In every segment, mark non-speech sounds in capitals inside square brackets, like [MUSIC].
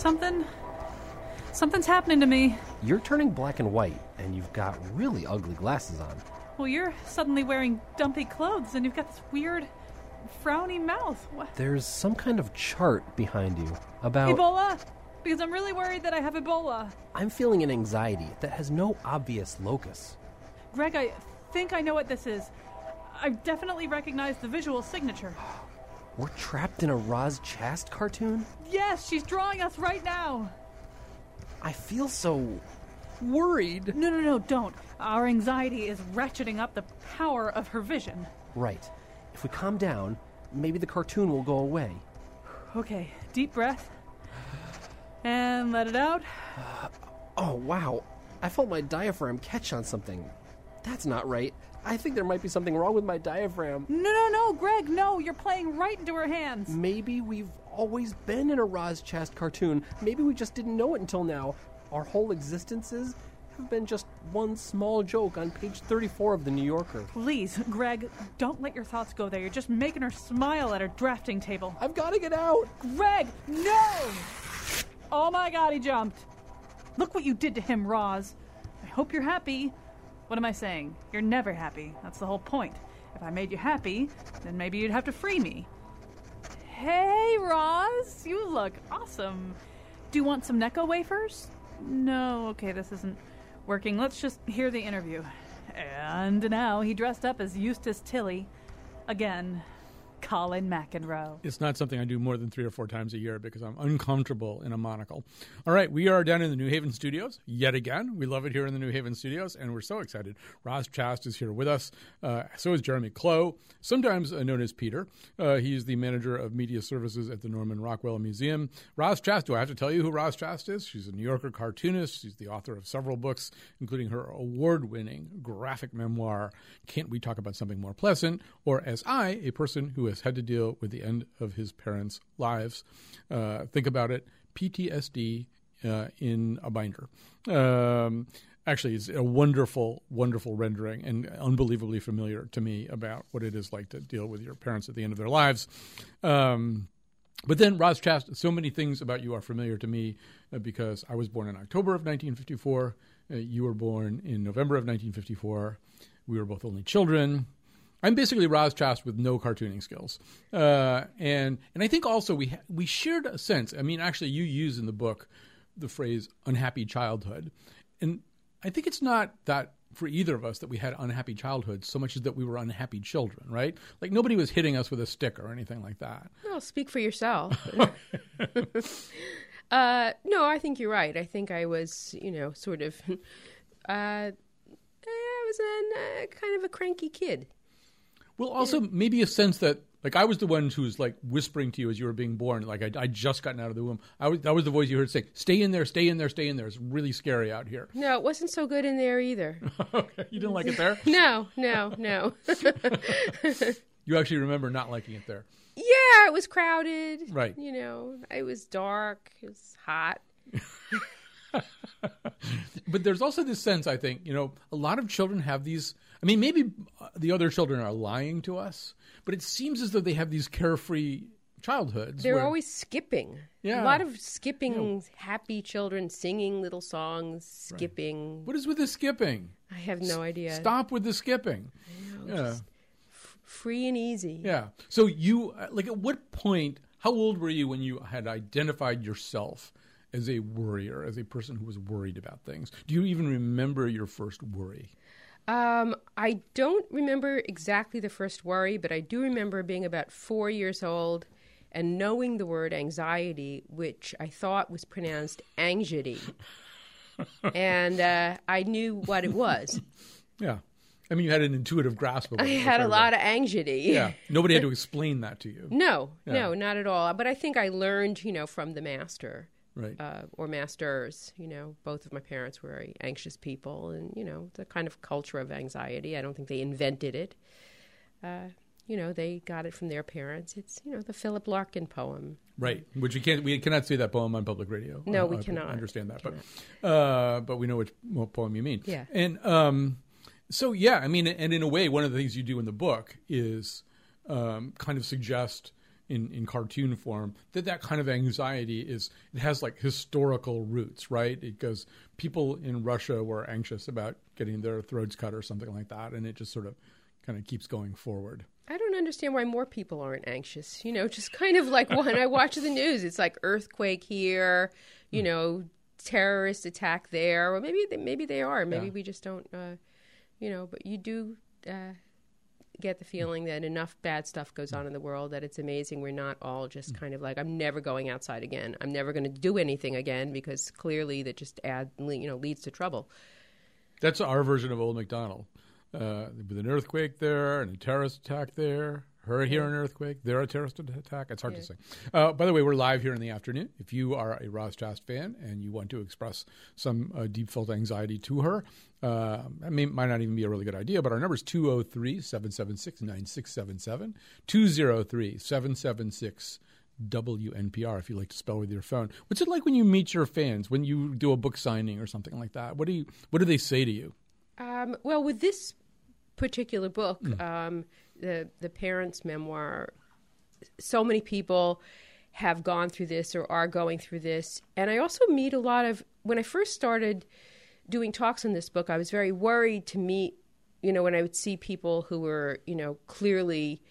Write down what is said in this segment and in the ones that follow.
Something. Something's happening to me. You're turning black and white, and you've got really ugly glasses on. Well, you're suddenly wearing dumpy clothes and you've got this weird, frowny mouth. What? There's some kind of chart behind you about. Ebola? Because I'm really worried that I have Ebola. I'm feeling an anxiety that has no obvious locus. Greg, I think I know what this is. I definitely recognize the visual signature. [SIGHS] We're trapped in a Roz Chast cartoon? Yes, she's drawing us right now. I feel so worried. No, no, no, don't. Our anxiety is ratcheting up the power of her vision. Right. If we calm down, maybe the cartoon will go away. Okay, deep breath. And let it out. Uh, oh, wow. I felt my diaphragm catch on something. That's not right. I think there might be something wrong with my diaphragm. No, no, no, Greg, no. You're playing right into her hands. Maybe we've always been in a Roz Chast cartoon. Maybe we just didn't know it until now. Our whole existences have been just one small joke on page 34 of The New Yorker. Please, Greg, don't let your thoughts go there. You're just making her smile at her drafting table. I've got to get out. Greg, no! Oh my god, he jumped. Look what you did to him, Roz. I hope you're happy. What am I saying? You're never happy. That's the whole point. If I made you happy, then maybe you'd have to free me. Hey, Roz, you look awesome. Do you want some Necco wafers? No, okay, this isn't working. Let's just hear the interview. And now he dressed up as Eustace Tilly. Again, Colin McEnroe. It's not something I do more than three or four times a year because I'm uncomfortable in a monocle. All right, we are down in the New Haven studios yet again. We love it here in the New Haven studios, and we're so excited. Roz Chast is here with us. Uh, so is Jeremy Clowe, sometimes uh, known as Peter. Uh, he's the manager of media services at the Norman Rockwell Museum. Roz Chast, do I have to tell you who Roz Chast is? She's a New Yorker cartoonist. She's the author of several books, including her award winning graphic memoir, Can't We Talk About Something More Pleasant? or As I, a person who has had to deal with the end of his parents' lives. Uh, think about it PTSD uh, in a binder. Um, actually, it's a wonderful, wonderful rendering and unbelievably familiar to me about what it is like to deal with your parents at the end of their lives. Um, but then, Roz Chast, so many things about you are familiar to me uh, because I was born in October of 1954. Uh, you were born in November of 1954. We were both only children. I'm basically Roz Chast with no cartooning skills, uh, and and I think also we ha- we shared a sense. I mean, actually, you use in the book the phrase "unhappy childhood," and I think it's not that for either of us that we had unhappy childhoods so much as that we were unhappy children, right? Like nobody was hitting us with a stick or anything like that. Well, speak for yourself. [LAUGHS] [LAUGHS] uh, no, I think you're right. I think I was, you know, sort of. [LAUGHS] Uh, I was an, uh, kind of a cranky kid. Well, also maybe a sense that like I was the one who was like whispering to you as you were being born. Like I I just gotten out of the womb. I was that was the voice you heard say, "Stay in there, stay in there, stay in there." It's really scary out here. No, it wasn't so good in there either. [LAUGHS] okay, you didn't like it there. [LAUGHS] no, no, no. [LAUGHS] you actually remember not liking it there. Yeah, it was crowded. Right. You know, it was dark. It was hot. but there's also this sense, I think, you know, a lot of children have these. I mean, maybe the other children are lying to us, but it seems as though they have these carefree childhoods. They're where- always skipping. Yeah. A lot of skipping, happy children singing little songs, skipping. What is with the skipping? I have no idea. Stop with the skipping. know, yeah. just- Free and easy. Yeah. So you uh, like at what point? How old were you when you had identified yourself as a worrier, as a person who was worried about things? Do you even remember your first worry? Um, I don't remember exactly the first worry, but I do remember being about four years old and knowing the word anxiety, which I thought was pronounced anxiety. [LAUGHS] and uh, I knew what it was. Yeah. I mean, you had an intuitive grasp of it. I had a lot of anxiety. Yeah. Nobody had to [LAUGHS] explain that to you. No, Yeah. no, not at all. But I think I learned, you know, from the master. Right. Uh, or masters, you know, both of my parents were very anxious people, and you know, the kind of culture of anxiety. I don't think they invented it. Uh, you know, they got it from their parents. It's you know the Philip Larkin poem. Right, which we can't we cannot say that poem on public radio. No, Uh, we I cannot. understand that, but uh, but we know which poem you mean. Yeah. and um, so yeah, I mean, and in a way, one of the things you do in the book is um, kind of suggest in, in cartoon form, that that kind of anxiety is it has like historical roots, right? It goes people in Russia were anxious about getting their throats cut or something like that, and it just sort of kind of keeps going forward. I don't understand why more people aren't anxious. You know, just kind of like when I watch the news, it's like earthquake here, you know, terrorist attack there, or maybe they, maybe they are. Maybe Yeah. we just don't, uh, you know. But you do uh, get the feeling that enough bad stuff goes on in the world that it's amazing we're not all just kind of like I'm never going outside again. I'm never going to do anything again because clearly that just add you know leads to trouble. That's our version of Old McDonald. Uh, with an earthquake there and a terrorist attack there. Her here an earthquake, there a terrorist attack. It's hard to say. Uh, by the way, we're live here in the afternoon. If you are a Roz Chast fan and you want to express some uh, deep felt anxiety to her, uh, I mean, might not even be a really good idea, but our number is 203 776 9677. 203 776 WNPR if you like to spell with your phone. What's it like when you meet your fans, when you do a book signing or something like that? What do you what do they say to you? Um, well, with this particular book, um, the the parents' memoir, so many people have gone through this or are going through this, and I also meet a lot of. When I first started doing talks on this book, I was very worried to meet. You know, when I would see people who were, you know, clearly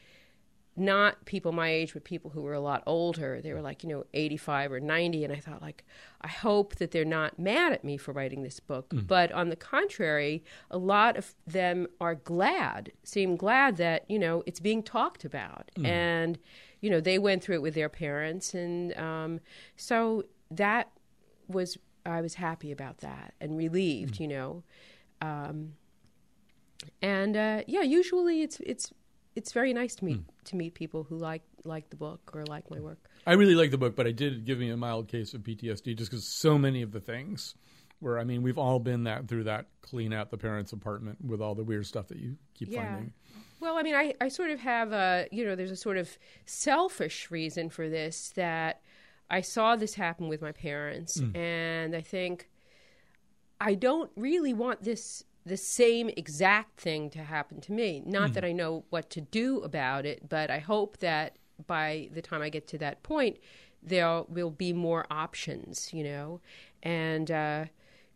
not people my age, but people who were a lot older. They were like, you know, 85 or 90. And I thought, like, I hope that they're not mad at me for writing this book. But on the contrary, a lot of them are glad, seem glad that, you know, it's being talked about. And, you know, they went through it with their parents. And um, so that was, I was happy about that and relieved, you know. Um, and uh, yeah, usually it's it's it's very nice to meet hmm. to meet people who like like the book or like my work. I really like the book, but I did give me a mild case of PTSD just because so many of the things where I mean we've all been that through that clean out the parents' apartment with all the weird stuff that you keep Yeah. finding. Well, I mean, I, I sort of have a, you know, there's a sort of selfish reason for this that I saw this happen with my parents. Hmm. And I think I don't really want this, the same exact thing to happen to me. Not that I know what to do about it, but I hope that by the time I get to that point, there will be more options, you know? And, uh,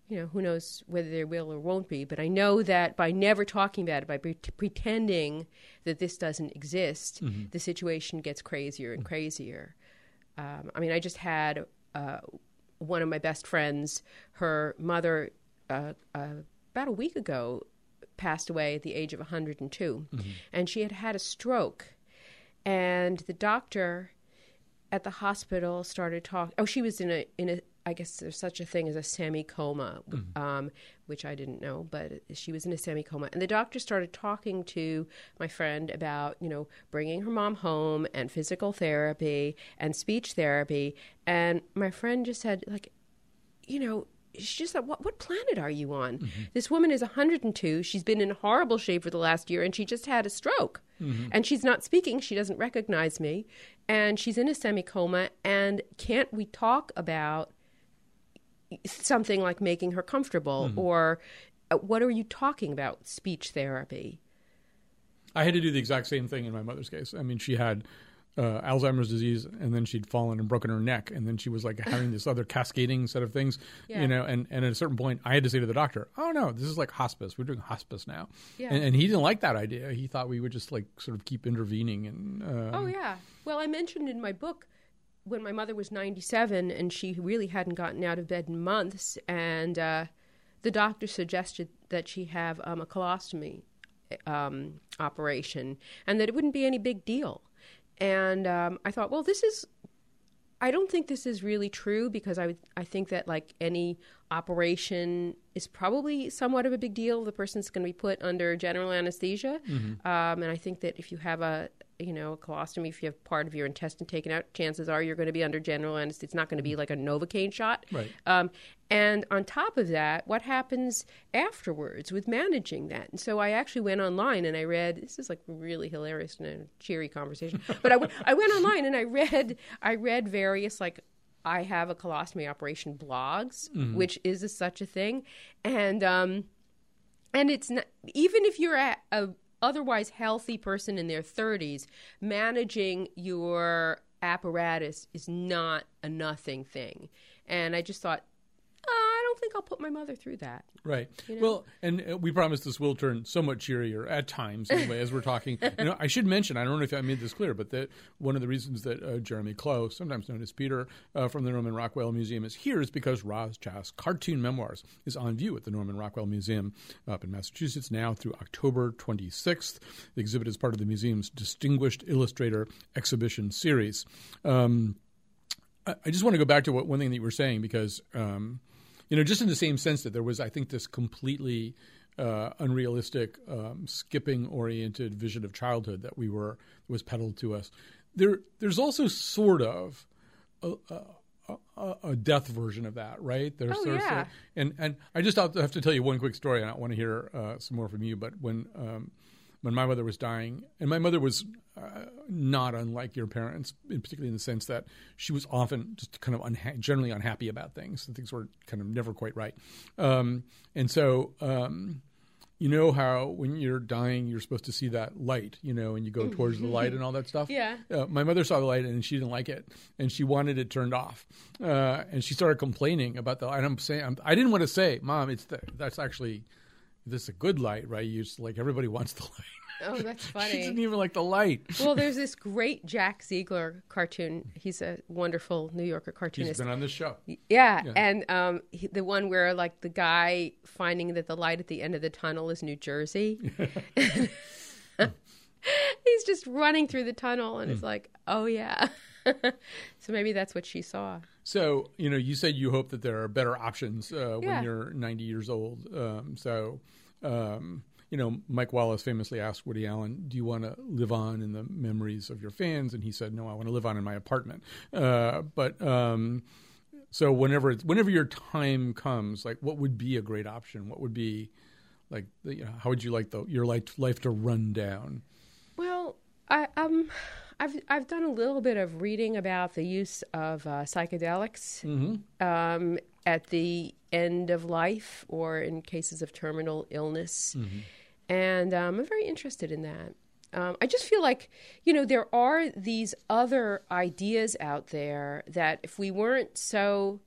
you know, who knows whether there will or won't be, but I know that by never talking about it, by pre- pretending that this doesn't exist, the situation gets crazier and crazier. Um, I mean, I just had uh, one of my best friends, her mother, uh, uh, about a week ago, passed away at the age of 102, and she had had a stroke. And the doctor at the hospital started talking. Oh, she was in a in a. I guess there's such a thing as a semi coma, um, which I didn't know, but she was in a semi coma, and the doctor started talking to my friend about you know bringing her mom home and physical therapy and speech therapy, and my friend just said like, you know. She just said, what, what planet are you on? Mm-hmm. This woman is 102. She's been in horrible shape for the last year, and she just had a stroke. Mm-hmm. And she's not speaking. She doesn't recognize me. And she's in a semi coma. And can't we talk about something like making her comfortable? Mm-hmm. Or uh, what are you talking about? Speech therapy. I had to do the exact same thing in my mother's case. I mean, she had uh, Alzheimer's disease, and then she'd fallen and broken her neck, and then she was like having this other cascading set of things, Yeah. you know. And, and at a certain point, I had to say to the doctor, "Oh no, this is like hospice. We're doing hospice now." Yeah. And, and he didn't like that idea. He thought we would just like sort of keep intervening and. Uh, Oh, yeah. Well, I mentioned in my book when my mother was 97 and she really hadn't gotten out of bed in months, and uh, the doctor suggested that she have um, a colostomy um, operation and that it wouldn't be any big deal. And um, I thought, well, this is. I don't think this is really true because I would, I think that like any operation is probably somewhat of a big deal. The person's going to be put under general anesthesia, um, and I think that if you have a you know a colostomy, if you have part of your intestine taken out, chances are you're going to be under general anesthesia. It's not going to be like a novocaine shot. Right. Um, and on top of that, what happens afterwards with managing that? And so I actually went online and I read. This is like really hilarious and a cheery conversation. [LAUGHS] But I, w- I went online and I read I read various like I have a colostomy operation blogs, which is a, such a thing, and um, and it's not even if you're a, a otherwise healthy person in their 30s, managing your apparatus is not a nothing thing. And I just thought, don't think I'll put my mother through that. Right. Well, and uh, we promise this will turn somewhat cheerier at times, anyway, as we're talking. [LAUGHS] You know, I should mention, I don't know if I made this clear, but that one of the reasons that uh, Jeremy Clowe, sometimes known as Peter, uh, from the Norman Rockwell Museum is here is because Roz Chast Cartoon Memoirs is on view at the Norman Rockwell Museum up in Massachusetts now through October 26th. The exhibit is part of the museum's Distinguished Illustrator Exhibition Series. Um, I, I just want to go back to what, one thing that you were saying because um, you know, just in the same sense that there was, I think, this completely uh, unrealistic, um, skipping-oriented vision of childhood that we were was peddled to us. There, there's also sort of a, a, a, a death version of that, right? There's, Oh, there's yeah. and and I just have to, tell you one quick story. I want to hear uh, some more from you. But when um, when my mother was dying, and my mother was uh, not unlike your parents, in particularly in the sense that she was often just kind of unha- generally unhappy about things. and Things were kind of never quite right, um, and so. Um, you know how when you're dying, you're supposed to see that light, you know, and you go towards the light and all that stuff. Yeah. Uh, my mother saw the light and she didn't like it, and she wanted it turned off, uh, and she started complaining about the. And I'm saying, I'm, I didn't want to say, "Mom, it's the, that's actually this is a good light, right? You just like everybody wants the [LAUGHS] light. Oh, that's funny. [LAUGHS] she didn't even like the light. well, there's [LAUGHS] this great Jack Ziegler cartoon. He's a wonderful New Yorker cartoonist. He's been on this show. Yeah, Yeah. and um, he, the one where like the guy finding that the light at the end of the tunnel is New Jersey. He's just running through the tunnel, and it's Hmm. like, oh yeah. so maybe that's what she saw. So you know, you said you hope that there are better options uh, Yeah. when you're 90 years old. Um, so. Um, you know, Mike Wallace famously asked Woody Allen, "Do you want to live on in the memories of your fans?" And he said, "No, I want to live on in my apartment." Uh, but um, so whenever it's, whenever your time comes, like, what would be a great option? What would be like? The, you know, how would you like the your life life to run down? Well, I um, I've I've done a little bit of reading about the use of uh, psychedelics um, at the end of life or in cases of terminal illness, and um, I'm very interested in that. Um, I just feel like you know there are these other ideas out there that if we weren't so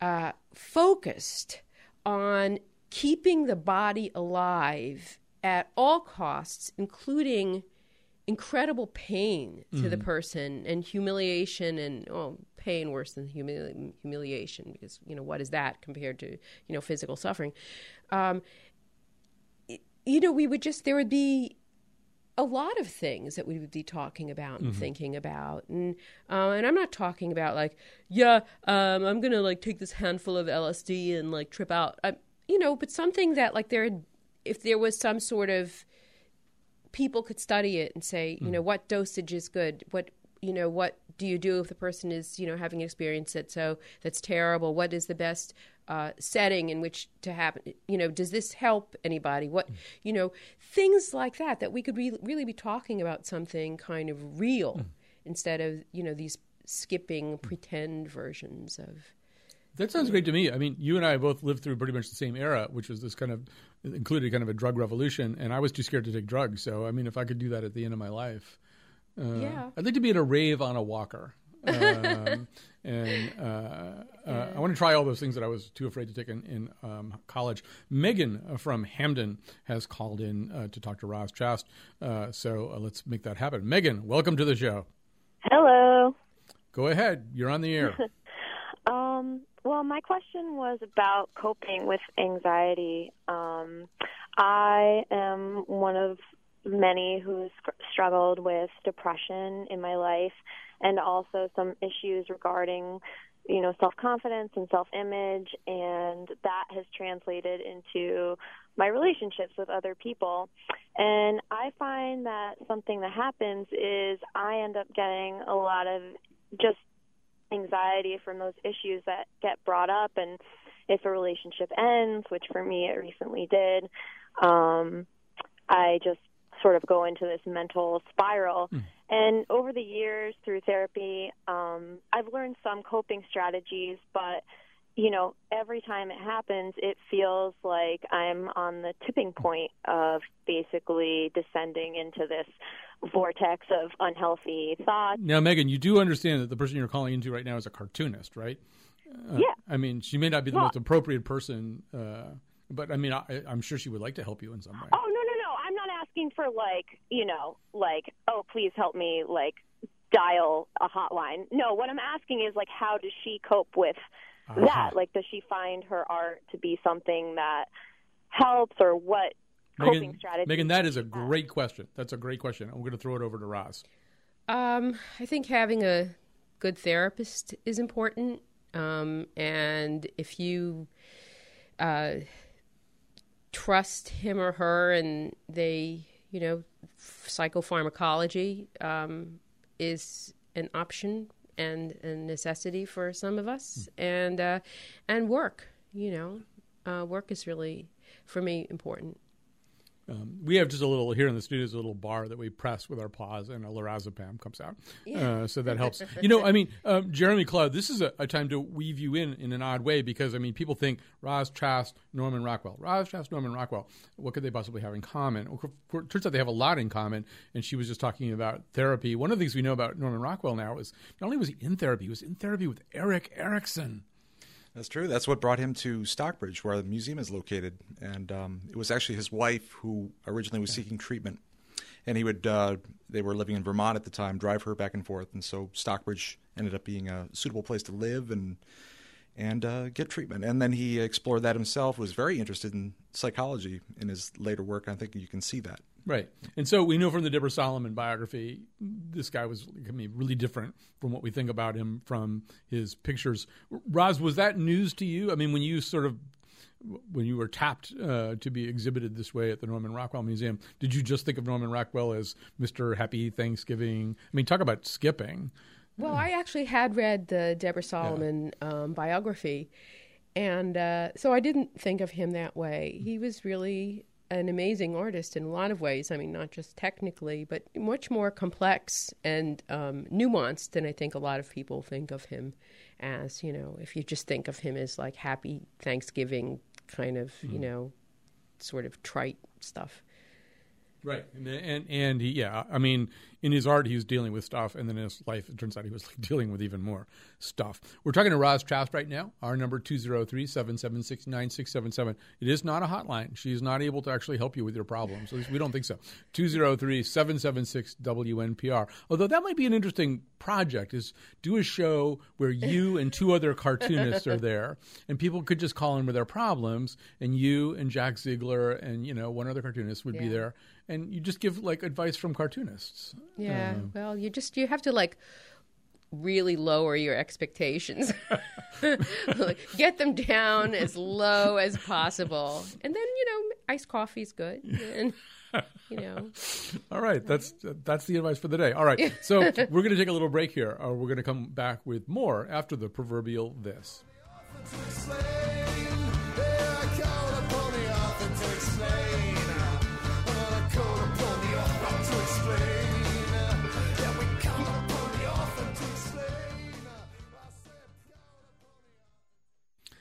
uh, focused on keeping the body alive at all costs, including incredible pain to the person and humiliation and oh, pain worse than humili- humiliation because you know what is that compared to you know physical suffering? Um, y- you know we would just there would be a lot of things that we would be talking about and thinking about. And uh, and I'm not talking about like yeah um, I'm gonna like take this handful of LSD and like trip out. I, you know but something that like there if there was some sort of people could study it and say, you know, mm. what dosage is good? What you know, what do you do if the person is, you know, having an experience that so that's terrible? What is the best uh, setting in which to happen? You know, does this help anybody? What mm. you know, things like that that we could re- really be talking about something kind of real mm. instead of you know these skipping pretend versions of. That sounds great to me. I mean, you and I both lived through pretty much the same era, which was this kind of included kind of a drug revolution, and I was too scared to take drugs. So, I mean, if I could do that at the end of my life, uh, Yeah. I'd like to be at a rave on a walker. um, [LAUGHS] and uh, uh, I want to try all those things that I was too afraid to take in, in um, college. Megan uh, from Hamden has called in uh, to talk to Roz Chast, uh, so uh, let's make that happen. Megan, welcome to the show. Hello. Go ahead, you're on the air. [LAUGHS] Um, well, my question was about coping with anxiety. Um, I am one of many who's str- struggled with depression in my life and also some issues regarding you know self-confidence and self-image and that has translated into my relationships with other people and i find that something that happens is i end up getting a lot of just anxiety from those issues that get brought up and if a relationship ends which for me it recently did um i just sort of go into this mental spiral. And over the years through therapy um i've learned some coping strategies but you know, every time it happens, it feels like I'm on the tipping point of basically descending into this vortex of unhealthy thoughts. Now, Megan, you do understand that the person you're calling into right now is a cartoonist, right? Uh, Yeah. I mean, she may not be the Well- most appropriate person, uh, but I mean, I, I'm sure she would like to help you in some way. Oh no no no! I'm not asking for like you know like oh please help me like dial a hotline. No, what I'm asking is like how does she cope with Aha. that? Like does she find her art to be something that helps or what coping Megan, strategies? Megan, that is a does she have? great question. That's a great question. I'm going to throw it over to Roz. Um, I think having a good therapist is important. Um, and if you uh, trust him or her and they, you know, psychopharmacology um, is an option and a necessity for some of us. And, uh, and work, you know, uh, work is really, for me, important. Um, we have just a little here in the studio, is a little bar that we press with our paws, and a lorazepam comes out. Uh, so that helps. you know, I mean, um, Jeremy Clowe, this is a, a time to weave you in in an odd way because I mean, people think Roz Chast, Norman Rockwell, Roz Chast, Norman Rockwell. What could they possibly have in common? Well, it turns out they have a lot in common. And she was just talking about therapy. One of the things we know about Norman Rockwell now is not only was he in therapy, he was in therapy with Erik Erikson. That's true. That's what brought him to Stockbridge, where the museum is located. And um, it was actually his wife who originally was seeking treatment. And he would, uh, they were living in Vermont at the time, drive her back and forth. And so Stockbridge ended up being a suitable place to live and and uh, get treatment. And then he explored that himself, was very interested in psychology in his later work. I think you can see that. Right. And so we know from the Deborah Solomon biography, this guy was I mean, really different from what we think about him from his pictures. Roz, was that news to you? I mean, when you sort of when you were tapped uh, to be exhibited this way at the Norman Rockwell Museum, did you just think of Norman Rockwell as Mr. Happy Thanksgiving? I mean, talk about skipping. Well, I actually had read the Deborah Solomon um, biography, and uh, so I didn't think of him that way. He was really an amazing artist in a lot of ways. I mean, not just technically, but much more complex and um, nuanced than I think a lot of people think of him as. You know, if you just think of him as like happy Thanksgiving kind of, you know, sort of trite stuff. Right, and and, and yeah, I mean, in his art, he was dealing with stuff, and then in his life, it turns out he was like [LAUGHS] dealing with even more stuff. We're talking to Roz Chast right now. Our number 203-776-9677. It is not a hotline. She's not able to actually help you with your problems. At least we don't think so. 203-776-WNPR. Although that might be an interesting project is do a show where you and two other cartoonists are there and people could just call in with their problems and you and Jack Ziegler and you know one other cartoonist would be there and you just give like advice from cartoonists. Yeah. Um, well, you just you have to like really lower your expectations. [LAUGHS] Get them down as low as possible. And then, you know, iced coffee's good. And you know. [LAUGHS] All right, that's that's the advice for the day. All right, [LAUGHS] so we're going to take a little break here. Or we're going to come back with more after the proverbial this.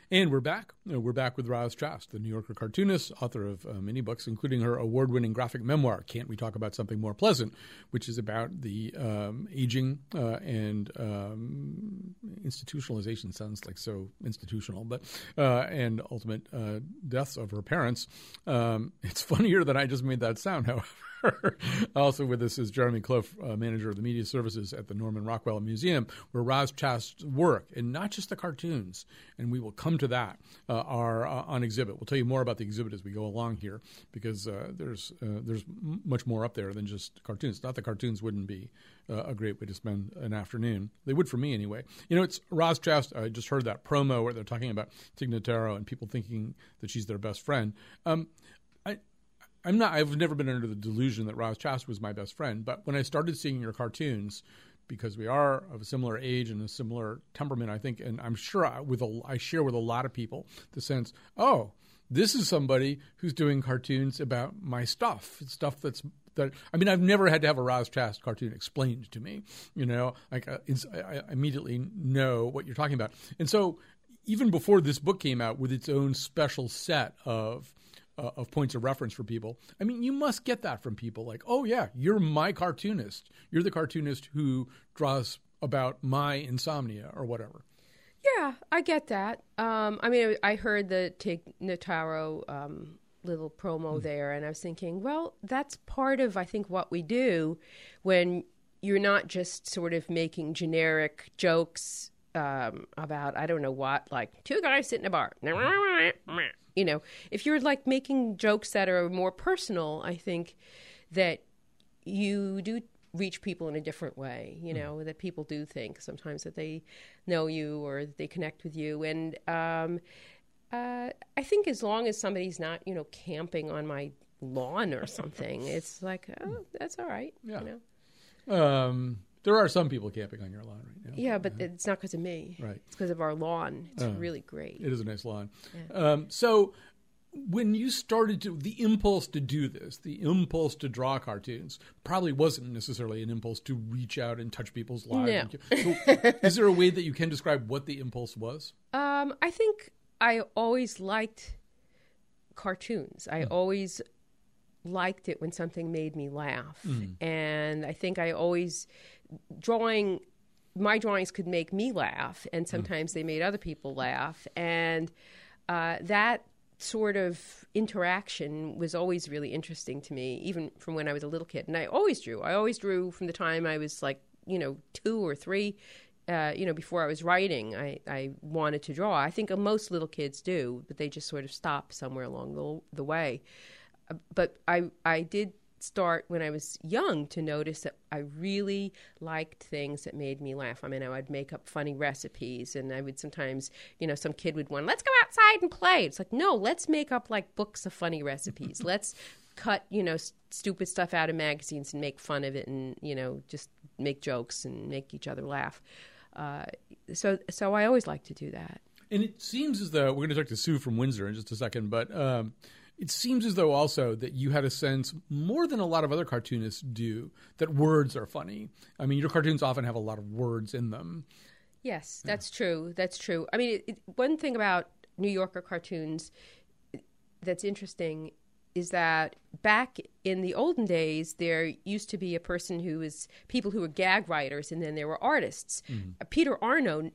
And we're back. Uh, We're back with Roz Chast, the New Yorker cartoonist, author of uh, many books, including her award winning graphic memoir, Can't We Talk About Something More Pleasant, which is about the um, aging uh, and um, institutionalization sounds like so institutional, but uh, and ultimate uh, deaths of her parents. Um, it's [LAUGHS] funnier than I just made that sound, however. [LAUGHS] also with us is Jeremy Clowe, uh, manager of the media services at the Norman Rockwell Museum, where Roz Chast's work, and not just the cartoons, and we will come to that, uh, are uh, on exhibit. We'll tell you more about the exhibit as we go along here, because uh, there's uh, there's m- much more up there than just cartoons. Not that cartoons wouldn't be uh, a great way to spend an afternoon. They would for me anyway. You know, it's Roz Chast. I just heard that promo where they're talking about Tig Notaro and people thinking that she's their best friend. Um, I, I'm not. I've never been under the delusion that Roz Chast was my best friend. But when I started seeing your cartoons, because we are of a similar age and a similar temperament, I think, and I'm sure I, with a, I share with a lot of people the sense, oh, this is somebody who's doing cartoons about my stuff, stuff that's that. I mean, I've never had to have a Roz Chast cartoon explained to me. You know, like uh, I immediately know what you're talking about, and so even before this book came out with its own special set of uh, of points of reference for people. I mean, you must get that from people like, "Oh yeah, you're my cartoonist. You're the cartoonist who draws about my insomnia or whatever." Yeah, I get that. Um, I mean, I heard the Tig Notaro um, little promo there, and I was thinking, well, that's part of I think what we do when you're not just sort of making generic jokes um, about I don't know what, like two guys sit in a bar. You know, if you're like making jokes that are more personal, I think that you do reach people in a different way. You know, that people do think sometimes that they know you or they connect with you, and um, uh, I think as long as somebody's not, you know, camping on my lawn or something, [LAUGHS] it's like, oh, that's all right. Yeah. You know? Um, there are some people camping on your lawn right now. Yeah, but it's not because of me. Right. It's because of our lawn. It's Oh. really great. It is a nice lawn. Um, so, when you started to, the impulse to do this, the impulse to draw cartoons, probably wasn't necessarily an impulse to reach out and touch people's lives. So, is there a way that you can describe what the impulse was? Um, I think I always liked cartoons. I always liked it when something made me laugh. And I think I always drawing my drawings could make me laugh and sometimes they made other people laugh and uh, that sort of interaction was always really interesting to me even from when i was a little kid and i always drew i always drew from the time i was like you know two or three uh, you know, before I was writing, I, I wanted to draw. I think most little kids do, but they just sort of stop somewhere along the, the way. Uh, but I, I did start when I was young to notice that I really liked things that made me laugh. I mean, I would make up funny recipes, and I would sometimes, you know, some kid would want, let's go outside and play. It's like, no, let's make up like books of funny recipes. [LAUGHS] let's cut, you know, s- stupid stuff out of magazines and make fun of it, and you know, just make jokes and make each other laugh. Uh, so, so I always like to do that. And it seems as though we're going to talk to Sue from Windsor in just a second, but um, it seems as though also that you had a sense more than a lot of other cartoonists do that words are funny. I mean, your cartoons often have a lot of words in them. Yes, that's true. That's true. I mean, it, it, one thing about New Yorker cartoons that's interesting is that back in the olden days, there used to be a person who was people who were gag writers, and then there were artists. Uh, Peter Arno,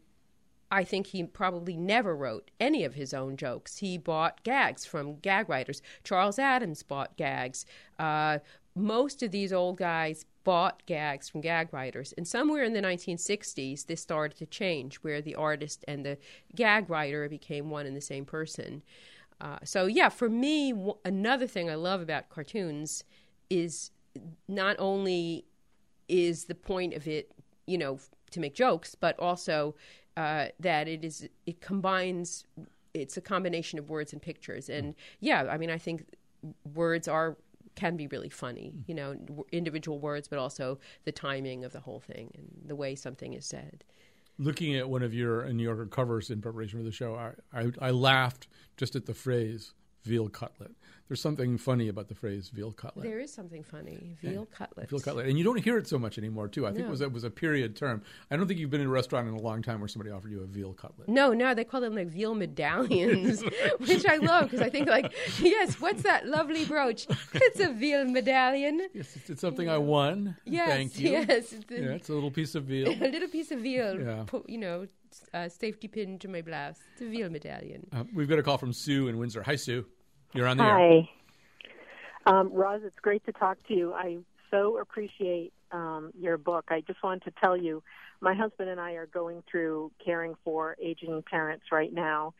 I think he probably never wrote any of his own jokes. He bought gags from gag writers. Charles Addams bought gags. Uh, most of these old guys bought gags from gag writers. And somewhere in the 1960s, this started to change, where the artist and the gag writer became one and the same person. Uh, so yeah, for me, w- another thing I love about cartoons is not only is the point of it, you know, to make jokes, but also uh, that it is it combines. It's a combination of words and pictures, and yeah, I mean, I think words are can be really funny, you know, individual words, but also the timing of the whole thing and the way something is said. Looking at one of your New Yorker covers in preparation for the show, I, I, I laughed just at the phrase veal cutlet. There's something funny about the phrase veal cutlet. There is something funny. Veal cutlets. Veal cutlet, and you don't hear it so much anymore, too. I think it was it was a period term. I don't think you've been in a restaurant in a long time where somebody offered you a veal cutlet. No, no, they call them like veal medallions, [LAUGHS] [LAUGHS] which I love because I think like, yes, what's that lovely brooch? It's a veal medallion. Yes, it's, it's something I won. Yes, Thank you. yes, it's a, Yeah, it's a little piece of veal. [LAUGHS] a little piece of veal, Yeah. pu- you know, uh, safety pin to my blouse. It's a veal medallion. Uh, we've got a call from Sue in Windsor. Hi, Sue. You're on the air. Hi. Um, Roz, it's great to talk to you. I so appreciate um, your book. I just wanted to tell you, my husband and I are going through caring for aging parents right now,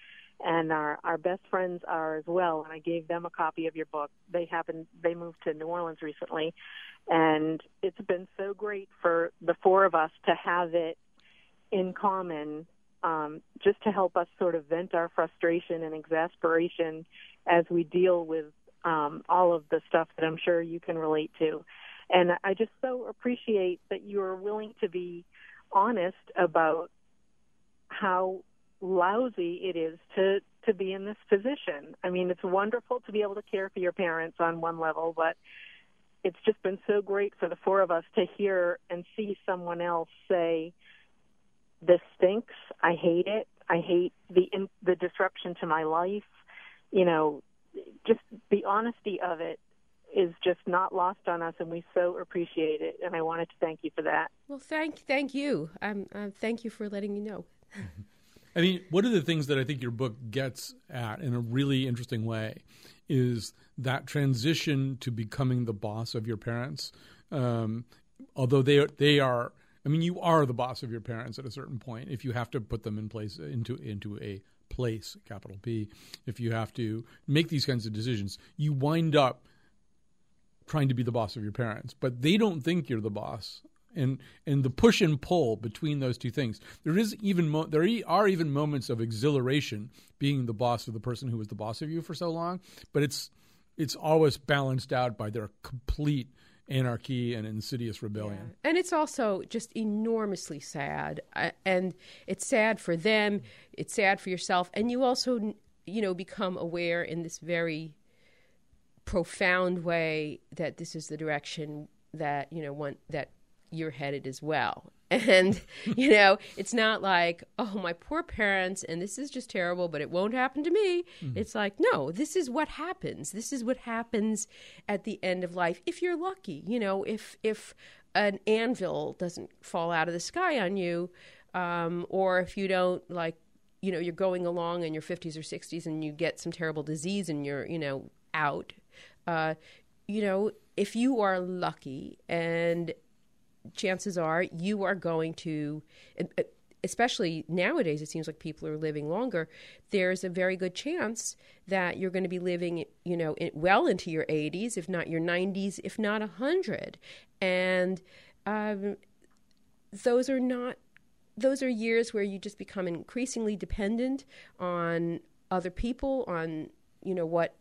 and our our best friends are as well. And I gave them a copy of your book. They happen they moved to New Orleans recently, and it's been so great for the four of us to have it in common, um, just to help us sort of vent our frustration and exasperation as we deal with um, all of the stuff that I'm sure you can relate to. And I just so appreciate that you are willing to be honest about how lousy it is to to be in this position. I mean, it's wonderful to be able to care for your parents on one level, but it's just been so great for the four of us to hear and see someone else say, "This stinks. I hate it. I hate the in, the disruption to my life. You know, just the honesty of it is just not lost on us, and we so appreciate it. And I wanted to thank you for that. Well, thank thank you. Um, uh, thank you for letting me know. [LAUGHS] I mean, one of the things that I think your book gets at in a really interesting way is that transition to becoming the boss of your parents. Um, although they they are, I mean, you are the boss of your parents at a certain point. If you have to put them in place into into a place, capital P, if you have to make these kinds of decisions, you wind up trying to be the boss of your parents, but they don't think you're the boss. And and the push and pull between those two things, there is even mo- there are even moments of exhilaration being the boss of the person who was the boss of you for so long, but it's it's always balanced out by their complete anarchy and insidious rebellion. Yeah. And it's also just enormously sad. Uh, and it's sad for them, it's sad for yourself. And you also, you know, become aware in this very profound way that this is the direction that, you know, one that you're headed as well. And, [LAUGHS] you know, it's not like, oh, my poor parents, and this is just terrible, but it won't happen to me. Mm-hmm. It's like, no, this is what happens. This is what happens at the end of life. If you're lucky, you know, if, if an anvil doesn't fall out of the sky on you, um, or if you don't, like, you know, you're going along in your 50s or 60s and you get some terrible disease and you're, you know, out. Uh, you know, if you are lucky and chances are you are going to especially nowadays it seems like people are living longer there's a very good chance that you're going to be living you know well into your 80s if not your 90s if not 100 and um, those are not those are years where you just become increasingly dependent on other people on you know what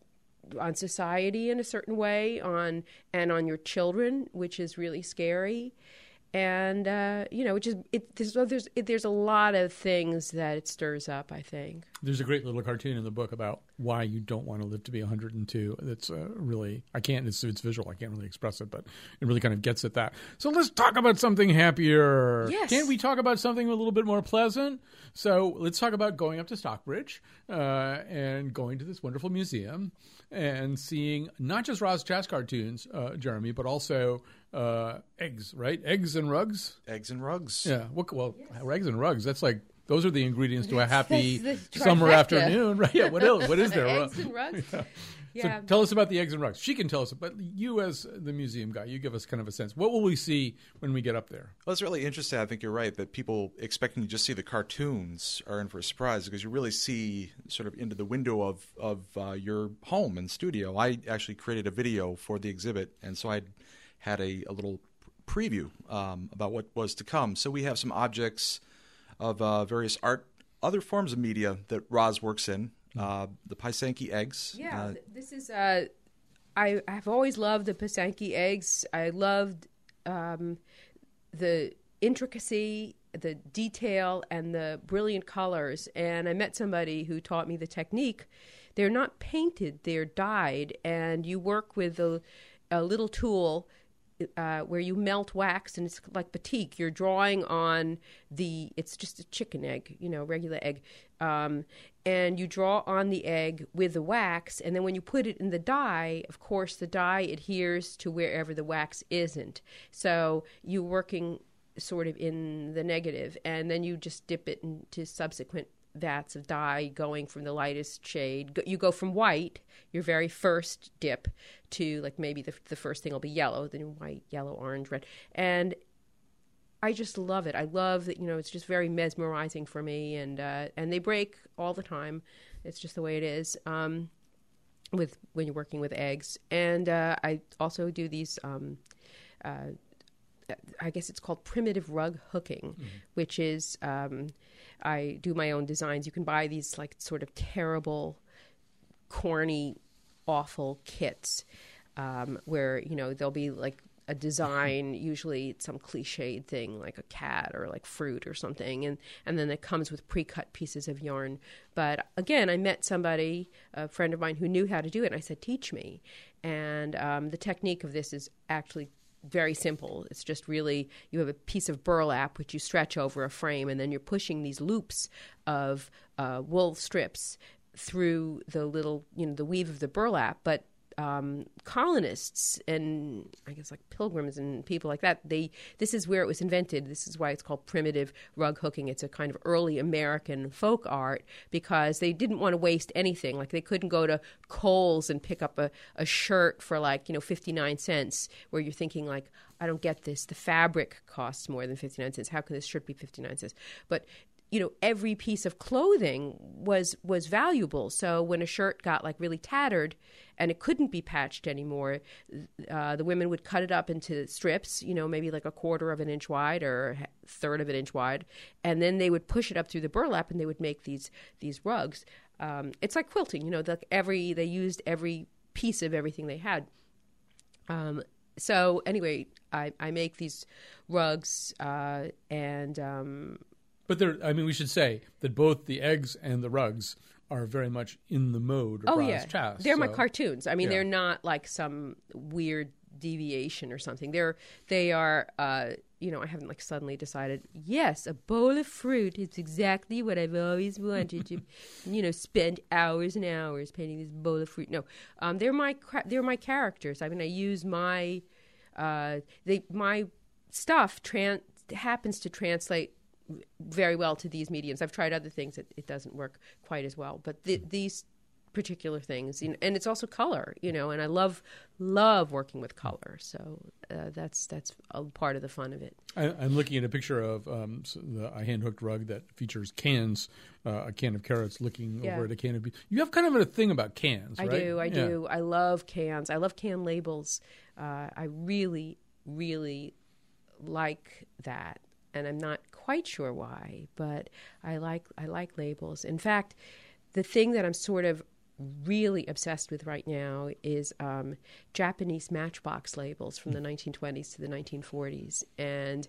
on society in a certain way, on and on your children, which is really scary. And uh, you know, which is it, there's there's it, there's a lot of things that it stirs up. I think there's a great little cartoon in the book about why you don't want to live to be 102. That's uh, really I can't it's, it's visual. I can't really express it, but it really kind of gets at that. So let's talk about something happier. Yes. Can't we talk about something a little bit more pleasant? So let's talk about going up to Stockbridge uh, and going to this wonderful museum and seeing not just Roz Chast cartoons, uh, Jeremy, but also uh, eggs, right? Eggs and rugs. Eggs and rugs. Yeah. What, well, yes. eggs and rugs. That's like those are the ingredients to a happy summer afternoon, [LAUGHS] right? Yeah. What else? What is there? eggs and rugs. [LAUGHS] Yeah. Yeah. So tell us about the eggs and rugs. She can tell us, but you as the museum guy, you give us kind of a sense. What will we see when we get up there? Well, it's really interesting. I think you're right that people expecting to just see the cartoons are in for a surprise because you really see sort of into the window of of uh, your home and studio. I actually created a video for the exhibit, and so I had a, a little preview um, about what was to come. So we have some objects of uh, various art, other forms of media that Roz works in uh, the Pysanky eggs. Yeah, uh, this is. Uh, I I've always loved the Pysanky eggs. I loved um, the intricacy, the detail, and the brilliant colors. And I met somebody who taught me the technique. They're not painted; they're dyed, and you work with a, a little tool uh, where you melt wax and it's like batik. You're drawing on the, it's just a chicken egg, you know, regular egg. Um, and you draw on the egg with the wax. And then when you put it in the dye, of course, the dye adheres to wherever the wax isn't. So you're working sort of in the negative, and then you just dip it into subsequent vats of dye going from the lightest shade. You go from white, your very first dip, to like maybe the, the first thing will be yellow, then white, yellow, orange, red. And I just love it. I love that, you know, it's just very mesmerizing for me. And, uh, and they break all the time. It's just the way it is. Um, with when you're working with eggs, and uh, I also do these um, uh, I guess it's called primitive rug hooking, mm-hmm. which is um, I do my own designs. You can buy these like sort of terrible, corny, awful kits um, where you know there'll be like a design [LAUGHS] usually some cliched thing like a cat or like fruit or something and and then it comes with pre-cut pieces of yarn but again i met somebody a friend of mine who knew how to do it and i said teach me and um, the technique of this is actually very simple. It's just really you have a piece of burlap which you stretch over a frame, and then you're pushing these loops of uh, wool strips through the little, you know, the weave of the burlap. But um, colonists and I guess like pilgrims and people like that, they this is where it was invented. This is why it's called primitive rug hooking. It's a kind of early American folk art because they didn't want to waste anything. Like they couldn't go to Kohl's and pick up a, a shirt for like you know fifty nine cents, where you're thinking like I don't get this. The fabric costs more than fifty nine cents. How can this shirt be fifty nine cents? But you know every piece of clothing was was valuable. So when a shirt got like really tattered and it couldn't be patched anymore uh, the women would cut it up into strips you know maybe like a quarter of an inch wide or a third of an inch wide. And then they would push it up through the burlap and they would make these these rugs. Um, it's like quilting you know like every they used every piece of everything they had. Um, so anyway I, I make these rugs uh, and um, But there, I mean, we should say that both the eggs and the rugs are very much in the mode. Of Oh Roz yeah, Chast, they're my cartoons. I mean, yeah. they're not like some weird deviation or something. They're they are. Uh, you know, I haven't like suddenly decided. Yes, a bowl of fruit is exactly what I've always wanted to. [LAUGHS] you know, spend hours and hours painting this bowl of fruit. No, um, they're my cra- they're my characters. I mean, I use my uh, they my stuff tran- happens to translate very well to these mediums. I've tried other things; it, it doesn't work quite as well. But th- these particular things, and it's also color, you know. And I love love working with color, so uh, that's that's a part of the fun of it. I, I'm looking at a picture of um, the, a hand hooked rug that features cans, uh, a can of carrots looking Yeah. over at a can of beans. You have kind of a thing about cans, I do, I Yeah. do. I love cans. I love can labels. Uh, I really, really like that, and I'm not quite sure why, but I like I like labels. In fact, the thing that I'm sort of really obsessed with right now is um, Japanese matchbox labels from the 1920s to the 1940s, and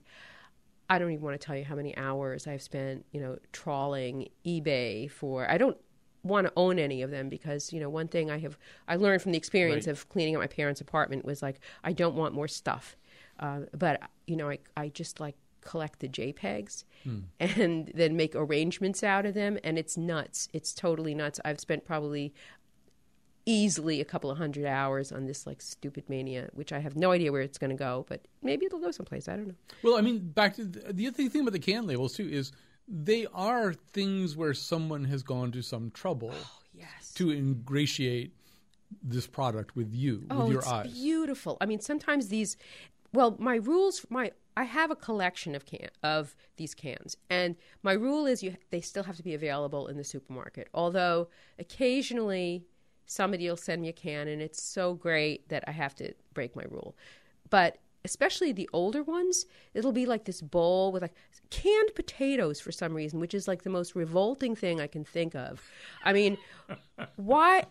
I don't even want to tell you how many hours I've spent, you know, trawling eBay for. I don't want to own any of them because, you know, one thing I have I learned from the experience Right. of cleaning out my parents' apartment was like I don't want more stuff. Uh, but you know, I I just like collect the JPEGs hmm. and then make arrangements out of them, and it's nuts. It's totally nuts. I've spent probably easily a couple of hundred hours on this like stupid mania, which I have no idea where it's going to go, but maybe it'll go someplace. I don't know. Well, I mean, back to the, the other thing about the can labels too is they are things where someone has gone to some trouble oh, Yes. to ingratiate this product with you, oh, with your it's eyes. beautiful. I mean, sometimes these. Well, my rules. My I have a collection of can of these cans, and my rule is you they still have to be available in the supermarket. Although occasionally somebody will send me a can, and it's so great that I have to break my rule. But especially the older ones, it'll be like this bowl with like canned potatoes for some reason, which is like the most revolting thing I can think of. I mean, why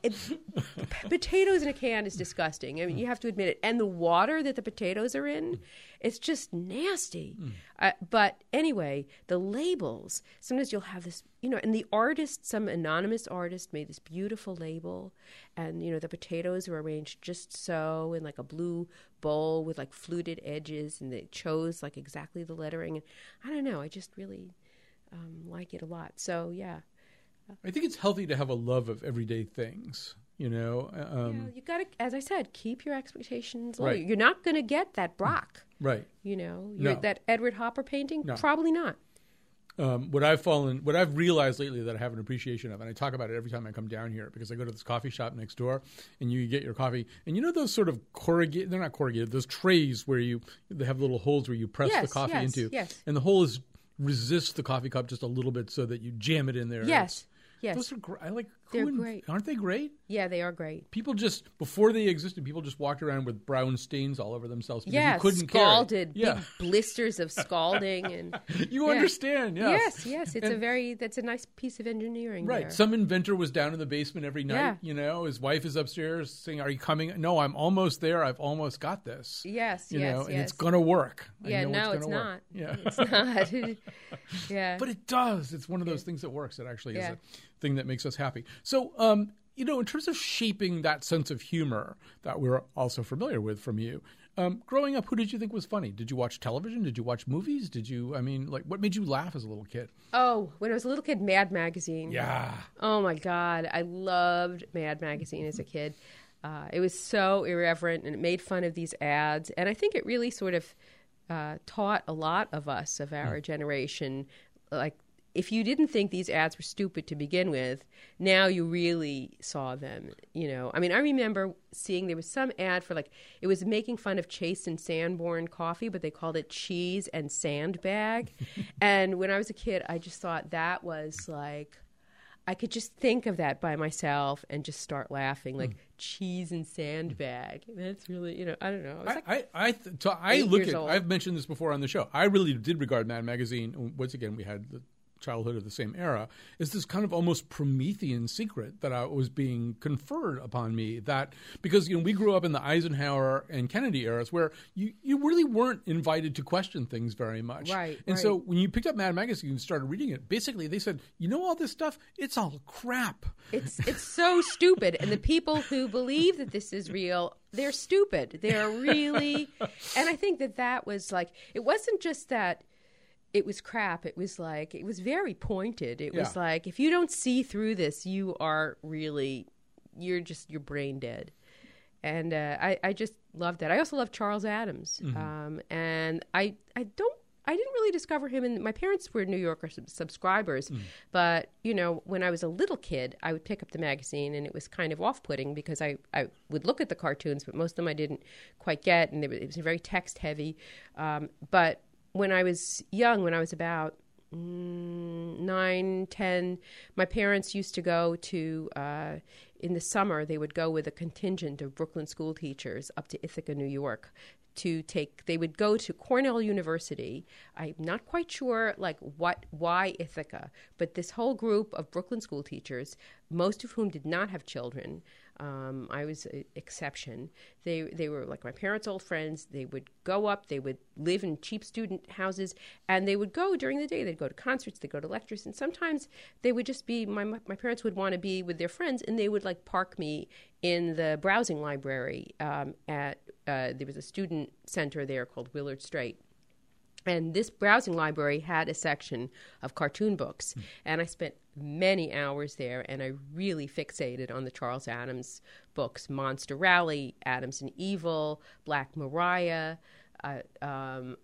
potatoes in a can is disgusting. I mean, you have to admit it. And the water that the potatoes are in, it's just nasty. Uh, but anyway, the labels. Sometimes you'll have this, you know, and the artist, some anonymous artist, made this beautiful label, and you know the potatoes were arranged just so in like a blue bowl with like fluted edges, and they chose like exactly the lettering. And I don't know, I just really um, like it a lot. So yeah. I think it's healthy to have a love of everyday things. You know, um, Yeah, you got to, as I said, keep your expectations low. Right. You're not going to get that Braque, right. you know, No. that Edward Hopper painting. No. Probably not. um, what I've fallen, what I've realized lately that I have an appreciation of, and I talk about it every time I come down here because I go to this coffee shop next door, and you get your coffee, and you know those sort of corrugated, they're not corrugated, those trays where you they have little holes where you press Yes, the coffee yes, into, yes. and the hole is resist the coffee cup just a little bit so that you jam it in there. Yes, yes. those are great. I like. They're in- great. aren't they great? Yeah, they are great. People just before they existed, people just walked around with brown stains all over themselves because Yeah, you couldn't carry. scalded, Yeah, big [LAUGHS] blisters of scalding, and [LAUGHS] you yeah. understand. Yes, yes, yes, it's a very that's a nice piece of engineering. Right. there. Some inventor was down in the basement every night. Yeah. You know, his wife is upstairs saying, "Are you coming?" No, I'm almost there. I've almost got this. yes, You yes, know, yes. and it's gonna work. I yeah, no, it's, it's, not. Yeah. it's not. [LAUGHS] yeah, but it does. It's one of those things that works. It actually is a thing that makes us happy. So, um, you know, in terms of shaping that sense of humor that we're also familiar with from you, Um, growing up, who did you think was funny? Did you watch television? Did you watch movies? Did you? I mean, like, what made you laugh as a little kid? Oh, when I was a little kid, Mad Magazine. Yeah. Oh my God, I loved Mad Magazine as a kid. Uh, it was so irreverent and it made fun of these ads, and I think it really sort of uh, taught a lot of us of our generation, like. If you didn't think these ads were stupid to begin with, now you really saw them. You know, I mean, I remember seeing there was some ad for like it was making fun of Chase and Sanborn coffee, but they called it cheese and sandbag. [LAUGHS] and when I was a kid, I just thought that was like I could just think of that by myself and just start laughing, like hmm. cheese and sandbag. That's really, you know, I don't know. I, like, I, I, th- so I look at. old. I've mentioned this before on the show. I really did regard Mad Magazine. Once again, we had the childhood of the same era. Is this kind of almost Promethean secret that I was being conferred upon me? That because you know we grew up in the Eisenhower and Kennedy eras, where you you really weren't invited to question things very much. Right, And so when you picked up Mad Magazine and started reading it, basically they said, you know, all this stuff, it's all crap. it's it's so stupid, and the people who believe that this is real, they're stupid. They're really, and I think that that was like it wasn't just that. It was crap. It was like it was very pointed. It was like if you don't see through this, you are really, you're just you're brain dead. and uh, I, I just loved that. I also love Charles Addams, um, and I I don't I didn't really discover him. And my parents were New Yorker sub- subscribers, but you know when I was a little kid, I would pick up the magazine, and it was kind of off putting because I I would look at the cartoons, but most of them I didn't quite get, and they were, it was very text heavy. Um, but when I was young, when I was about mm, nine, ten, my parents used to go to, uh, in the summer, they would go with a contingent of Brooklyn school teachers up to Ithaca, New York. To take, they would go to Cornell University. I'm not quite sure, like what, why Ithaca, but this whole group of Brooklyn school teachers, most of whom did not have children, um, I was an exception. They they were like my parents' old friends. They would go up. They would live in cheap student houses, and they would go during the day. They'd go to concerts. They'd go to lectures, and sometimes they would just be my my parents would want to be with their friends, and they would like park me in the browsing library um, at uh, there was a student center there called Willard Straight. And this browsing library had a section of cartoon books. And I spent many hours there, and I really fixated on the Charles Addams books Monster Rally, Addams and Evil, Black Maria. Uh, um,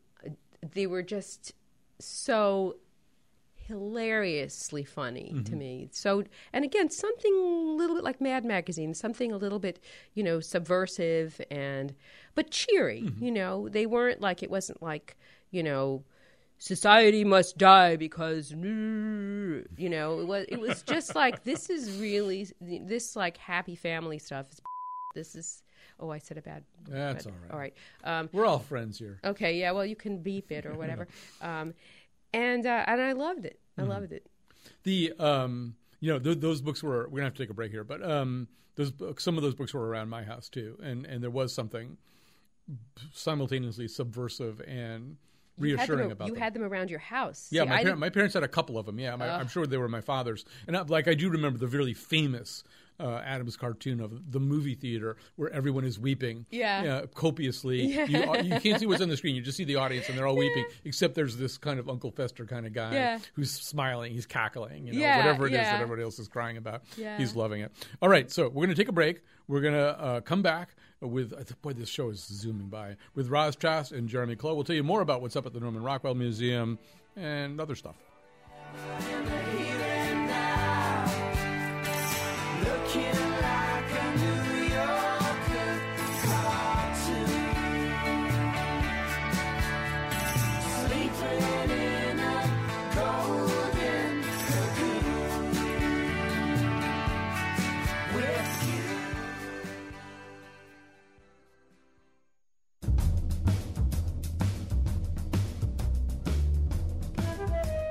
they were just so hilariously funny to me. So, and again, something a little bit like Mad Magazine, something a little bit, you know, subversive and, but cheery. You know, they weren't like, it wasn't like, you know, society must die because, you know, it was, it was just like, this is really, this like happy family stuff. is [LAUGHS] This is, oh, I said a bad. That's bad- all right. All right. Um, We're all friends here. Okay, yeah, well, you can beep it or whatever. [LAUGHS] [LAUGHS] um, and uh, and I loved it. I Mm-hmm. loved it. The um, you know, th- those books were. We're gonna have to take a break here, but um, those books, some of those books were around my house too, and and there was something simultaneously subversive and Had them, reassuring about you them. had them around your house. Yeah, See, my, par- my parents had a couple of them. Yeah, my, I'm sure they were my father's. And I, like I do remember the really famous uh, Addams cartoon of the movie theater where everyone is weeping, Yeah. copiously. [LAUGHS] You, you can't see what's on the screen. You just see the audience, and they're all weeping. Except there's this kind of Uncle Fester kind of guy Yeah. who's smiling, he's cackling, you know, Yeah, whatever it is yeah. that everybody else is crying about. Yeah. He's loving it. All right, so we're going to take a break. We're going to uh, come back with boy, this show is zooming by with Roz Chast and Jeremy Clowe. We'll tell you more about what's up at the Norman Rockwell Museum and other stuff.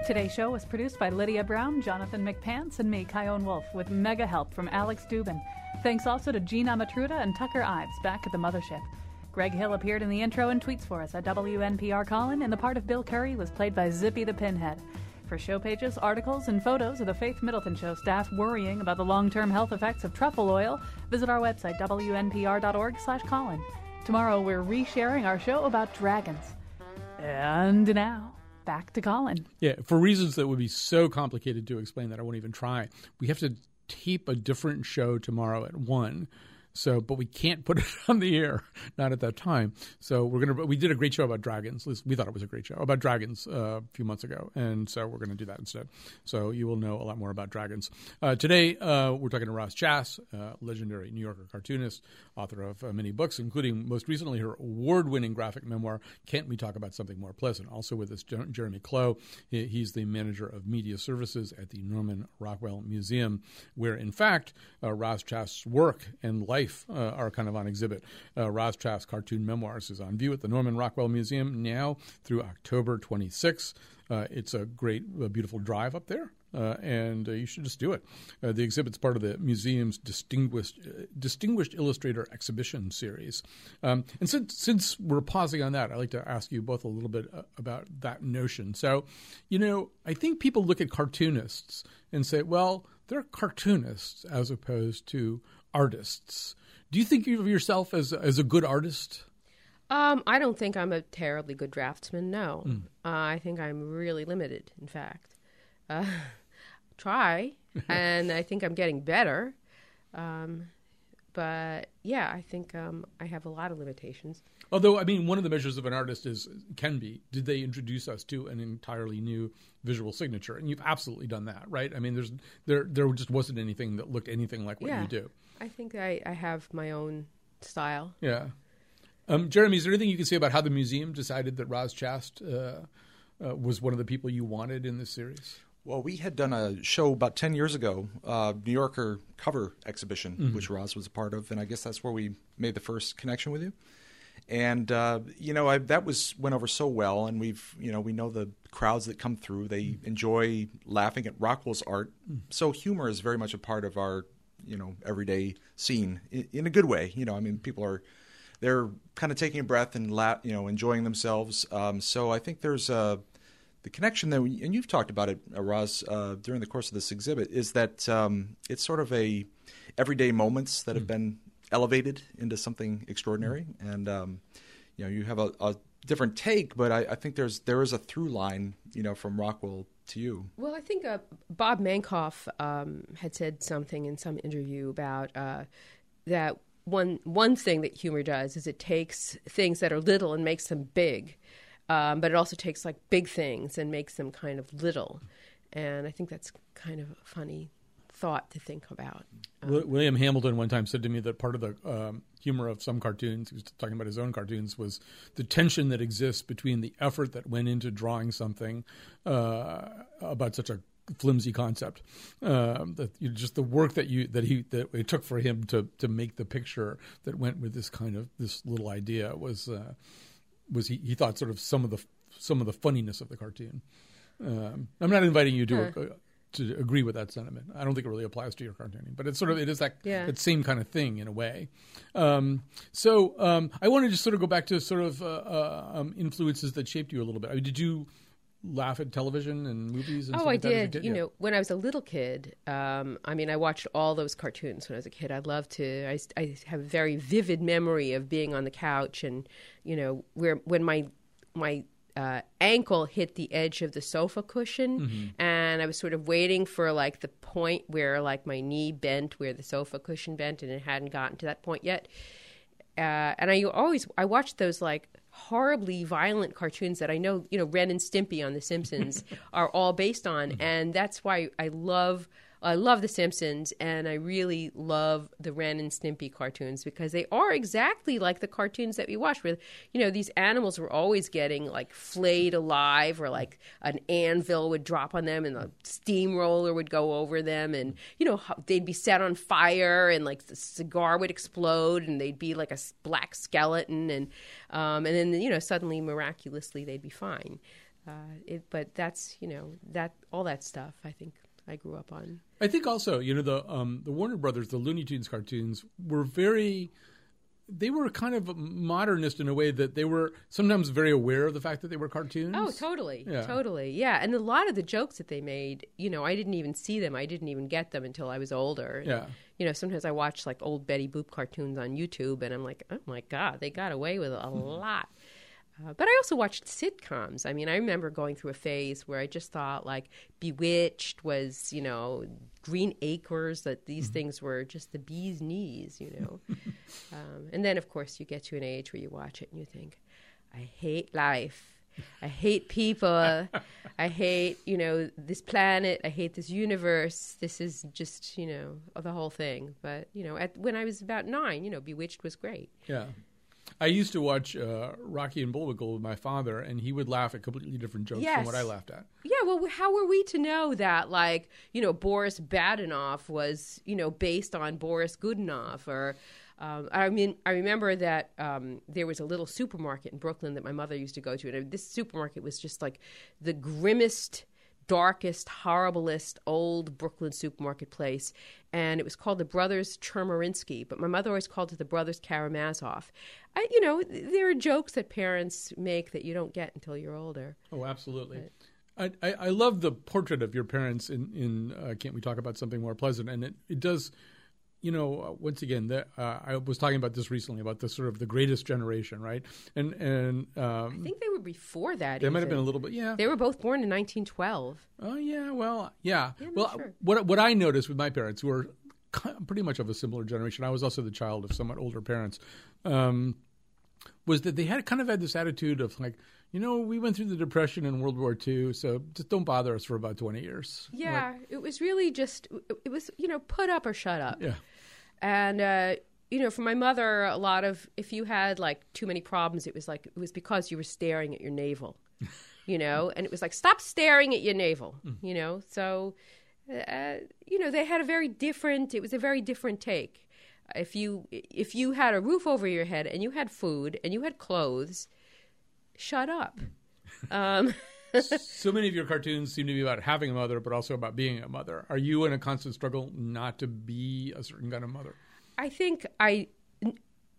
Today's show was produced by Lydia Brown, Jonathan McPants, and me, Chion Wolf, with mega help from Alex Dubin. Thanks also to Gina Amatruda and Tucker Ives back at the mothership. Greg Hill appeared in the intro and tweets for us at WNPR Colin, and the part of Bill Curry was played by Zippy the Pinhead. For show pages, articles, and photos of the Faith Middleton Show staff worrying about the long-term health effects of truffle oil, visit our website, wnpr.org slash Colin. Tomorrow we're resharing our show about dragons. And now, back to Colin. Yeah, for reasons that would be so complicated to explain that I won't even try. We have to tape a different show tomorrow at 1 so, but we can't put [LAUGHS] it on the air, not at that time. So we're gonna. We did a great show about dragons. We thought it was a great show about dragons uh, a few months ago, and so we're gonna do that instead. So you will know a lot more about dragons. Uh, today uh, we're talking to Roz Chast, uh, legendary New Yorker cartoonist, author of uh, many books, including most recently her award-winning graphic memoir. Can't we talk about something more pleasant? Also with us, Jeremy Clowe. He's the manager of media services at the Norman Rockwell Museum, where in fact uh, Roz Chast's work and life life uh, are kind of on exhibit. Uh, Roz cartoon memoirs is on view at the Norman Rockwell Museum now through October 26th. Uh, it's a great, a beautiful drive up there. Uh, and uh, you should just do it. Uh, the exhibit's part of the museum's distinguished uh, distinguished illustrator exhibition series. Um, and since since we're pausing on that, I'd like to ask you both a little bit uh, about that notion. So, you know, I think people look at cartoonists and say, well, they're cartoonists as opposed to artists. Do you think of yourself as as a good artist? Um, I don't think I'm a terribly good draftsman. No, mm. uh, I think I'm really limited. In fact, uh, [LAUGHS] try, [LAUGHS] and I think I'm getting better. Um, but yeah, I think um, I have a lot of limitations. Although, I mean, one of the measures of an artist is can be did they introduce us to an entirely new visual signature, and you've absolutely done that, right? I mean, there's there there just wasn't anything that looked anything like what yeah. you do. I think I, I have my own style. Yeah. Um, Jeremy, is there anything you can say about how the museum decided that Roz Chast uh, uh, was one of the people you wanted in this series? Well, we had done a show about 10 years ago, uh, New Yorker cover exhibition, mm-hmm. which Roz was a part of, and I guess that's where we made the first connection with you. And uh, you know, I, that was went over so well, and we've you know we know the crowds that come through. They mm-hmm. enjoy laughing at Rockwell's art. Mm-hmm. So humor is very much a part of our you know everyday scene in, in a good way. You know, I mean, people are they're kind of taking a breath and la- you know enjoying themselves. Um, so I think there's a the connection that, we, and you've talked about it, uh, Roz, uh, during the course of this exhibit, is that um, it's sort of a everyday moments that have mm. been elevated into something extraordinary, mm. and um, you know you have a, a different take, but I, I, think there's there is a through line, you know, from Rockwell to you? Well, I think uh, Bob Mankoff um, had said something in some interview about uh, that one one thing that humor does is it takes things that are little and makes them big, um, but it also takes like big things and makes them kind of little, and I think that's kind of funny thought to think about. Um, William Hamilton one time said to me that part of the um, humor of some cartoons, he was talking about his own cartoons, was the tension that exists between the effort that went into drawing something uh, about such a flimsy concept. Um, that you know, just the work that you that he that it took for him to to make the picture that went with this kind of this little idea was uh, was he, he thought sort of some of the some of the funniness of the cartoon. Um, I'm not inviting you to huh to agree with that sentiment. I don't think it really applies to your cartooning, but it's sort of it is that yeah. that same kind of thing in a way. Um, so um, I want to just sort of go back to sort of uh, uh, um, influences that shaped you a little bit. I mean, did you laugh at television and movies? And oh, I did. You yeah. know, when I was a little kid, um, I mean, I watched all those cartoons when I was a kid. I loved to. I, I have a very vivid memory of being on the couch and you know where when my my uh, ankle hit the edge of the sofa cushion, mm-hmm. and I was sort of waiting for like the point where like my knee bent, where the sofa cushion bent, and it hadn't gotten to that point yet. Uh, and I always I watched those like horribly violent cartoons that I know you know Ren and Stimpy on The Simpsons [LAUGHS] are all based on, mm-hmm. and that's why I love I love The Simpsons, and I really love the Ren and Stimpy cartoons because they are exactly like the cartoons that we watch. Where you know these animals were always getting like flayed alive, or like an anvil would drop on them, and a steamroller would go over them, and you know they'd be set on fire, and like the cigar would explode, and they'd be like a black skeleton, and um, and then you know suddenly miraculously they'd be fine. Uh, it, but that's you know that all that stuff I think I grew up on. I think also, you know, the um, the Warner Brothers, the Looney Tunes cartoons were very they were kind of modernist in a way that they were sometimes very aware of the fact that they were cartoons. Oh, totally. Yeah. Totally. Yeah. And a lot of the jokes that they made, you know, I didn't even see them. I didn't even get them until I was older. And, Yeah. You know, sometimes I watch like old Betty Boop cartoons on YouTube and I'm like, oh my God, they got away with a [LAUGHS] lot. Uh, but I also watched sitcoms. I mean, I remember going through a phase where I just thought like Bewitched was, you know, Green Acres, that these things were just the bee's knees, you know. [LAUGHS] um, and then, of course, you get to an age where you watch it and you think, I hate life. I hate people. [LAUGHS] I hate, you know, this planet. I hate this universe. This is just, you know, the whole thing. But, you know, at, when I was about nine, you know, Bewitched was great. Yeah. I used to watch uh, Rocky and Bullwinkle with my father, and he would laugh at completely different jokes Yes. from what I laughed at. Yeah, well, how were we to know that, like, you know, Boris Badenov was, you know, based on Boris Godunov? Or, um, I mean, I remember that um, there was a little supermarket in Brooklyn that my mother used to go to, and this supermarket was just like the grimmest, darkest, horriblest old Brooklyn supermarket place, and it was called the Brothers Chermerinsky, but my mother always called it the Brothers Karamazov. I, you know, there are jokes that parents make that you don't get until you're older. Oh, absolutely. I, I, I love the portrait of your parents in, in uh, Can't We Talk About Something More Pleasant? And it, it does, you know, uh, once again, the, uh, I was talking about this recently about the sort of the greatest generation, right? And and I um, think they were before that. they might have been a little bit, yeah. They were both born in 1912. Oh yeah, well, yeah. I'm well, sure. what what I noticed with my parents, who were pretty much of a similar generation, I was also the child of somewhat older parents, um, was that they had kind of had this attitude of like, you know, we went through the depression and World War II, so just don't bother us for about twenty years. Yeah, it was really just it was you know put up or shut up. Yeah. And uh, you know, for my mother, a lot of if you had like too many problems, it was like it was because you were staring at your navel. [LAUGHS] You know, and it was like stop staring at your navel. You know, so uh, you know they had a very different. It was a very different take. If you if you had a roof over your head and you had food and you had clothes, shut up. [LAUGHS] Um, [LAUGHS] So many of your cartoons seem to be about having a mother, but also about being a mother. Are you in a constant struggle not to be a certain kind of mother? I think I,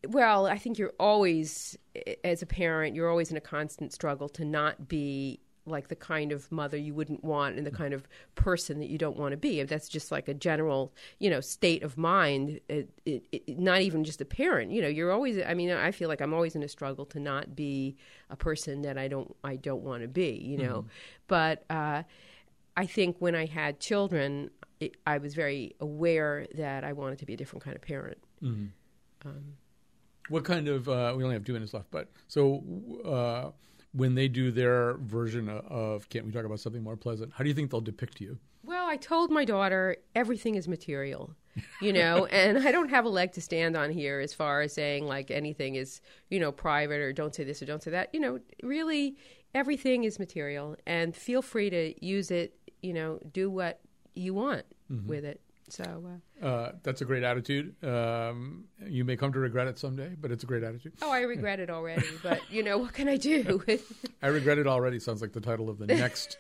well, I think you're always, as a parent, you're always in a constant struggle to not be like the kind of mother you wouldn't want and the kind of person that you don't want to be. If that's just like a general, you know, state of mind. It, it, it, not even just a parent. You know, you're always. I mean, I feel like I'm always in a struggle to not be a person that I don't. I don't want to be. You know, but uh, I think when I had children, it, I was very aware that I wanted to be a different kind of parent. What kind of? Uh, we only have two minutes left, but so uh, when they do their version of, "Can't We Talk About Something More Pleasant"? How do you think they'll depict you? Well, I told my daughter everything is material, you know, [LAUGHS] and I don't have a leg to stand on here as far as saying like anything is, you know, private or don't say this or don't say that. You know, really everything is material and feel free to use it, you know, do what you want with it. So, uh, Uh, that's a great attitude. Um, you may come to regret it someday, but it's a great attitude. oh, I regret it already, but you know, what can I do? [LAUGHS] I regret it already. Sounds like the title of the [LAUGHS] next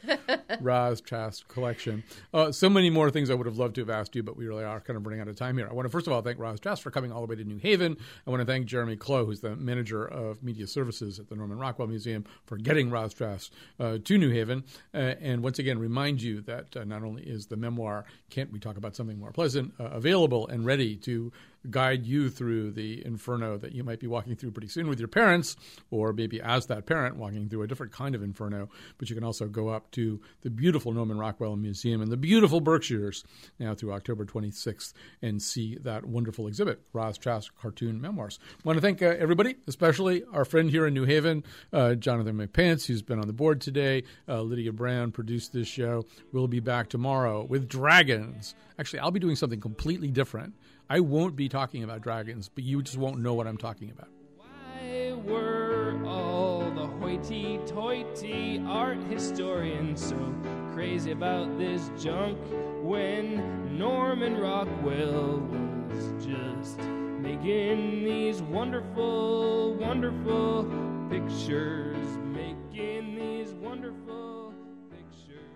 Roz Chast collection. Uh, so many more things I would have loved to have asked you, but we really are kind of running out of time here. I want to first of all thank Roz Chast for coming all the way to New Haven. I want to thank Jeremy Clowe, who's the manager of media services at the Norman Rockwell Museum, for getting Roz Chast uh, to New Haven. Uh, and once again, remind you that uh, not only is the memoir "Can't We Talk About Something More Pleasant" uh, Uh, available and ready to guide you through the inferno that you might be walking through pretty soon with your parents, or maybe as that parent walking through a different kind of inferno. But you can also go up to the beautiful Norman Rockwell Museum in the beautiful Berkshires now through October 26th and see that wonderful exhibit, Roz Chast Cartoon Memoirs. I want to thank uh, everybody, especially our friend here in New Haven, uh, Jonathan McPants, who's been on the board today. Uh, Lydia Brown produced this show. We'll be back tomorrow with dragons. Actually, I'll be doing something completely different. I won't be talking about dragons, but you just won't know what I'm talking about. Why were all the hoity toity art historians so crazy about this junk when Norman Rockwell was just making these wonderful, wonderful pictures? Making these wonderful pictures.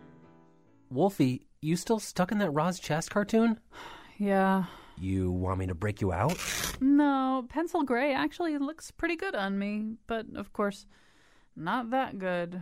Wolfie, you still stuck in that Roz Chast cartoon? [SIGHS] Yeah. You want me to break you out? No, pencil gray actually looks pretty good on me, but of course, not that good.